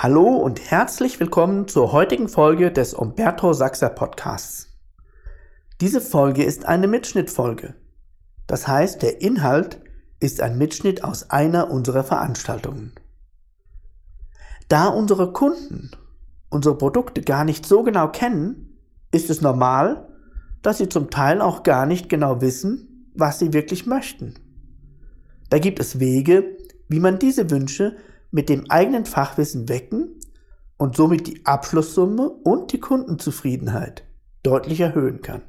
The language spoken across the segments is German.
Hallo und herzlich willkommen zur heutigen Folge des Umberto Sachser Podcasts. Diese Folge ist eine Mitschnittfolge. Das heißt, der Inhalt ist ein Mitschnitt aus einer unserer Veranstaltungen. Da unsere Kunden unsere Produkte gar nicht so genau kennen, ist es normal, dass sie zum Teil auch gar nicht genau wissen, was sie wirklich möchten. Da gibt es Wege, wie man diese Wünsche mit dem eigenen Fachwissen wecken und somit die Abschlusssumme und die Kundenzufriedenheit deutlich erhöhen kann.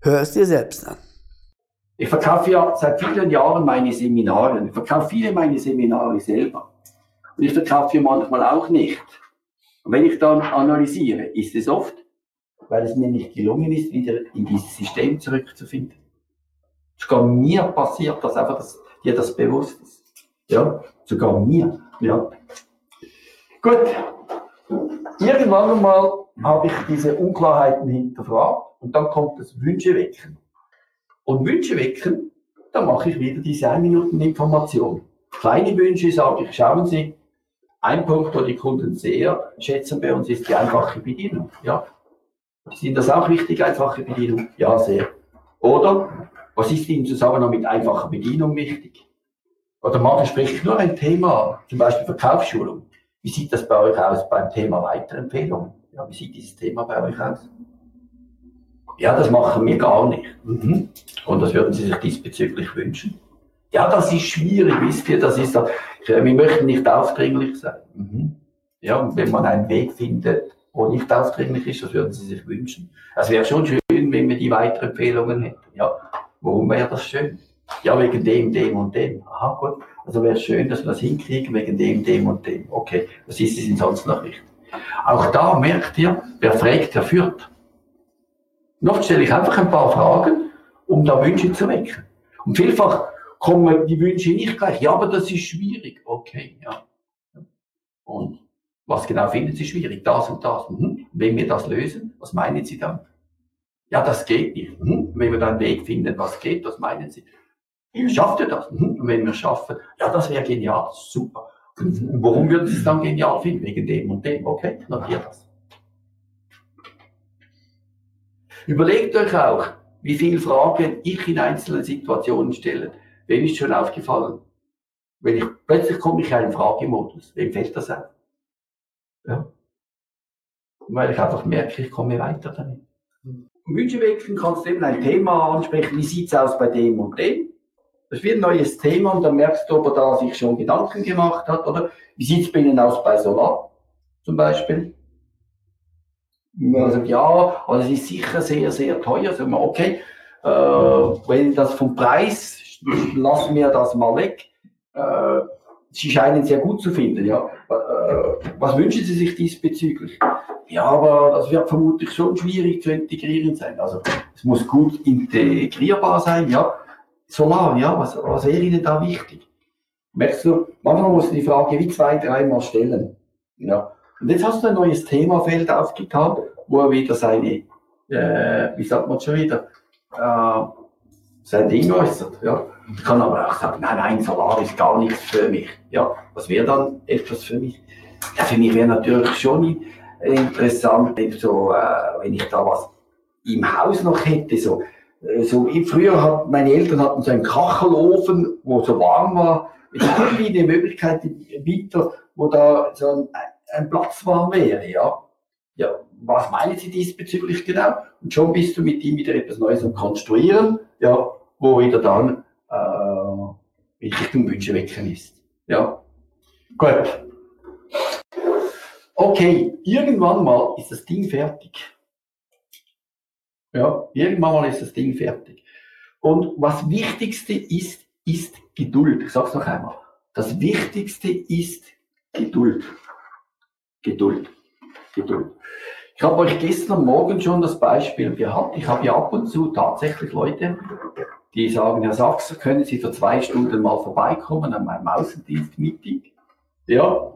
Hör es dir selbst an. Ich verkaufe ja seit vielen Jahren meine Seminare. Ich verkaufe viele meine Seminare selber. Und ich verkaufe manchmal auch nicht. Und wenn ich dann analysiere, ist es oft, weil es mir nicht gelungen ist, wieder in dieses System zurückzufinden. Sogar mir passiert das einfach, dass dir das bewusst ist. Ja, sogar mir. Ja. Gut. Irgendwann einmal habe ich diese Unklarheiten hinterfragt und dann kommt das Wünsche wecken. Und Wünsche wecken, dann mache ich wieder diese 1 Minuten Information. Kleine Wünsche sage ich, schauen Sie, ein Punkt, wo die Kunden sehr schätzen bei uns, ist die einfache Bedienung. Ja. Ihnen das auch wichtig, einfache Bedienung? Ja, sehr. Oder, was ist Ihnen zusammen mit einfacher Bedienung wichtig? Oder spreche ich nur ein Thema, zum Beispiel Verkaufsschulung. Wie sieht das bei euch aus beim Thema Weiterempfehlungen? Ja, wie sieht dieses Thema bei euch aus? Ja, das machen wir gar nicht. Mhm. Und das würden Sie sich diesbezüglich wünschen? Ja, das ist schwierig, wisst ihr, das ist, wir möchten nicht aufdringlich sein. Mhm. Ja, und wenn man einen Weg findet, wo nicht aufdringlich ist, das würden Sie sich wünschen. Es wäre schon schön, wenn wir die Weiterempfehlungen hätten. Ja, warum wäre das schön? Ja, wegen dem, dem und dem. Aha, gut. Also wäre es schön, dass wir das hinkriegen wegen dem, dem und dem. Okay, was ist es noch nicht? Auch da merkt ihr, wer fragt, der führt. Oft stelle ich einfach ein paar Fragen, um da Wünsche zu wecken. Und vielfach kommen die Wünsche nicht gleich. Ja, aber das ist schwierig. Okay, ja. Und was genau finden Sie schwierig? Das und das. Mhm. Wenn wir das lösen, was meinen Sie dann? Ja, das geht nicht. Mhm. Wenn wir dann einen Weg finden, was geht, was meinen Sie? Schafft ihr das? Mhm. Und wenn wir schaffen, ja, das wäre genial, super. Und warum würden Sie es dann genial finden? Wegen dem und dem. Okay, notiert das. Überlegt euch auch, wie viele Fragen ich in einzelnen Situationen stelle. Wem ist schon aufgefallen? Wenn ich, plötzlich komme ich in einen Fragemodus. Wem fällt das auf? Ja. Weil ich einfach merke, ich komme weiter damit. Wünsche wechseln kannst du eben ein Thema ansprechen. Wie sieht's aus bei dem und dem? Das wird ein neues Thema und dann merkst du, ob er da sich schon Gedanken gemacht hat, oder? Wie sieht es bei Ihnen aus bei Solar zum Beispiel? Man sagt, ja, aber das ist sicher sehr, sehr teuer. Sagen wir, okay, äh, wenn das vom Preis, lassen wir das mal weg. Äh, Sie scheinen sehr gut zu finden, ja. Äh, was wünschen Sie sich diesbezüglich? Ja, aber das wird vermutlich schon schwierig zu integrieren sein. Also es muss gut integrierbar sein, ja. Solar, ja, was, was wäre Ihnen da wichtig? Merkst du, manchmal musst du die Frage wie zwei, dreimal stellen. Ja. Und jetzt hast du ein neues Themafeld aufgetan, wo er wieder seine, äh, wie sagt man schon wieder, äh, sein Ding äußert. Ja. Ich kann aber auch sagen, nein, nein, Solar ist gar nichts für mich. Ja, was wäre dann etwas für mich? Ja, für mich wäre natürlich schon interessant, so, äh, wenn ich da was im Haus noch hätte, so äh, so früher hat meine Eltern hatten so einen Kachelofen, wo so warm war. Es ist irgendwie eine Möglichkeit im Winter, wo da so ein, ein Platz warm wäre, ja. Ja, was meinen Sie diesbezüglich genau? Und schon bist du mit ihm wieder etwas Neues am Konstruieren, ja, wo wieder dann äh, in Richtung Wünsche wecken ist. Ja. Gut. Okay, irgendwann mal ist das Ding fertig. Ja, irgendwann mal ist das Ding fertig. Und was Wichtigste ist, ist Geduld. Ich sag's noch einmal. Das Wichtigste ist Geduld. Geduld. Geduld. Ich habe euch gestern Morgen schon das Beispiel gehabt. Ich habe ja ab und zu tatsächlich Leute, die sagen, Herr Sachser, können Sie für zwei Stunden mal vorbeikommen an meinem Außendienst-Meeting? Ja.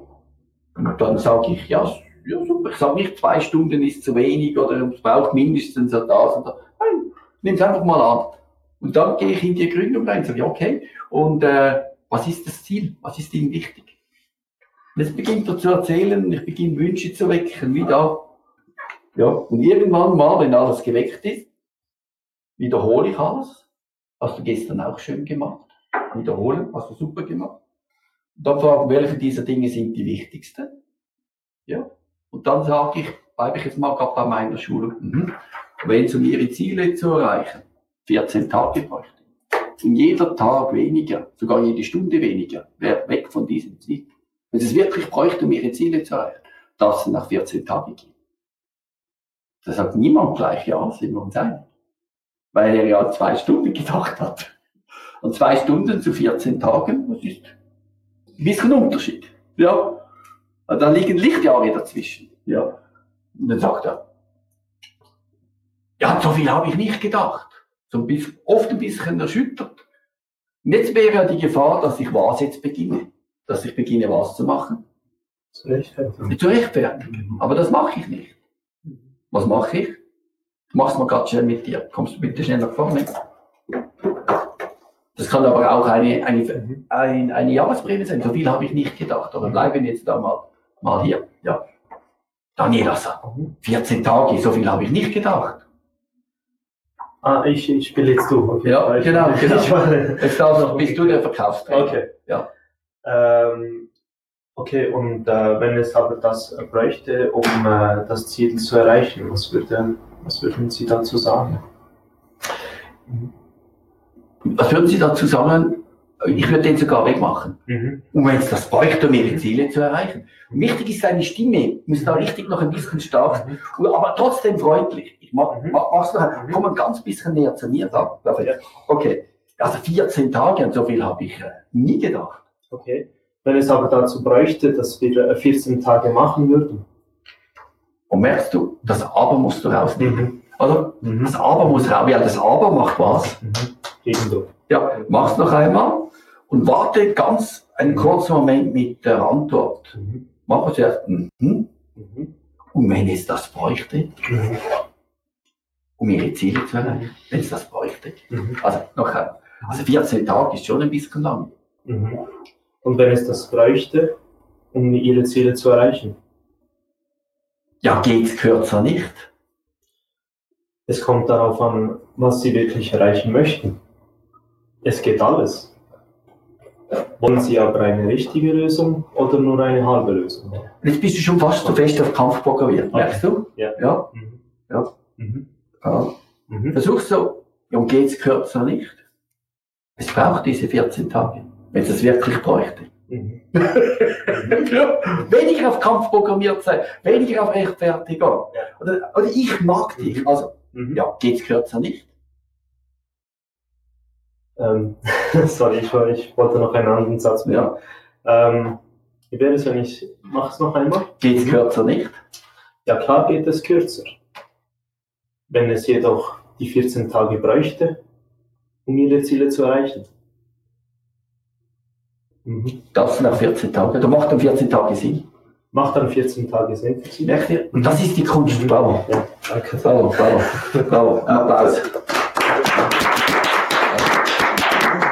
Und dann sage ich, ja, ja, super, ich sage nicht, zwei Stunden ist zu wenig oder es braucht mindestens das und das. Nein, nimm es einfach mal an. Und dann gehe ich in die Gründung rein und sage, okay, und äh, was ist das Ziel? Was ist Ihnen wichtig? Und jetzt beginnt er zu erzählen, ich beginne Wünsche zu wecken, wie da. Ja, und irgendwann mal, wenn alles geweckt ist, wiederhole ich alles. Hast du gestern auch schön gemacht. Wiederholen, hast du super gemacht. Und dann fragen, welche dieser Dinge sind die wichtigsten. Ja. Und dann sage ich, bleibe ich jetzt mal gerade bei meiner Schule. Mhm. Wenn es um ihre Ziele zu erreichen, 14 Tage bräuchte. Und jeder Tag weniger, sogar jede Stunde weniger, wäre weg von diesem Ziel. Wenn sie es wirklich bräuchte, um ihre Ziele zu erreichen, darf es nach 14 Tagen gehen. Da sagt niemand gleich ja, sind wir uns einig. Weil er ja zwei Stunden gedacht hat. Und zwei Stunden zu 14 Tagen, das ist ein bisschen Unterschied. Ja. Da liegen Lichtjahre dazwischen. Ja. Und dann sagt er, ja, so viel habe ich nicht gedacht. So ein bisschen, oft ein bisschen erschüttert. Und jetzt wäre ja die Gefahr, dass ich was jetzt beginne. Dass ich beginne, was zu machen. Zu rechtfertigen. Zu rechtfertigen. Aber das mache ich nicht. Was mache ich? Ich mach's mal gerade schnell mit dir. Kommst du bitte schnell nach vorne? Das kann aber auch eine, eine, ein, eine Jahresprämie sein. So viel habe ich nicht gedacht. Aber bleiben jetzt da mal, mal hier. Ja. Daniela sagt, 14 Tage, so viel habe ich nicht gedacht. Ah, ich, ich spiele jetzt du. Okay. Ja, Ich- genau, genau. Ich war, Jetzt darfst, bist du der Verkaufstrainer. okay. Ja. Ähm, okay, und äh, wenn es aber das bräuchte, um äh, das Ziel zu erreichen, was, würde, was würden Sie dazu sagen? Was würden Sie dazu sagen? Ich würde den sogar wegmachen. Mhm. Und wenn es das bräuchte, um ihre Ziele zu erreichen. Und wichtig ist seine Stimme, muss da richtig noch ein bisschen stark sein, aber trotzdem freundlich. Ich mach, Mhm. mach, mach's noch, komm ein ganz bisschen näher zu mir da. Perfekt. Okay. Also 14 Tage, und so viel habe ich äh, nie gedacht. Okay. Wenn es aber dazu bräuchte, dass wir äh, 14 Tage machen würden. Und merkst du, das Aber musst du rausnehmen. Oder? Mhm. Das Aber muss raus. Ja, das Aber macht was? Mhm. Gegendruck. Ja, mach's noch einmal und warte ganz einen kurzen Moment mit der Antwort. Mhm. Mach es erst. Mhm. Mhm. Und wenn es das bräuchte, Mhm. um ihre Ziele zu erreichen, wenn es das bräuchte. Mhm. Also noch. Also 14 Tage ist schon ein bisschen lang. Mhm. Und wenn es das bräuchte, um Ihre Ziele zu erreichen? Ja, geht's kürzer nicht? Es kommt darauf an, was Sie wirklich erreichen möchten. Es geht alles. Wollen Sie aber eine richtige Lösung oder nur eine halbe Lösung? Jetzt bist du schon fast zu fest auf Kampf programmiert. Okay. Merkst du? Ja. Ja. Mhm. Ja. Mhm. ja. Mhm. Versuch so, ja, und geht's kürzer nicht? Es braucht diese 14 Tage, wenn es das wirklich bräuchte. Mhm. ja. Weniger auf Kampf programmiert sein, weniger auf Rechtfertigung. Oder, oder ich mag dich. Also, Mhm. ja, geht's kürzer nicht? Ähm, sorry, ich, ich wollte noch einen anderen Satz machen. Ja. Ähm, wie wäre es, wenn ich, mach es noch einmal? Geht's Mhm. kürzer nicht? Ja, klar geht es kürzer. Wenn es jedoch die 14 Tage bräuchte, um ihre Ziele zu erreichen. Mhm. Das nach 14 Tagen. Da macht dann 14 Tage Sinn. Macht dann 14 Tage Sinn für Sie? Und das ist die Kunst. Bravo. Ja, danke. Bravo, bravo. Bravo. Applaus.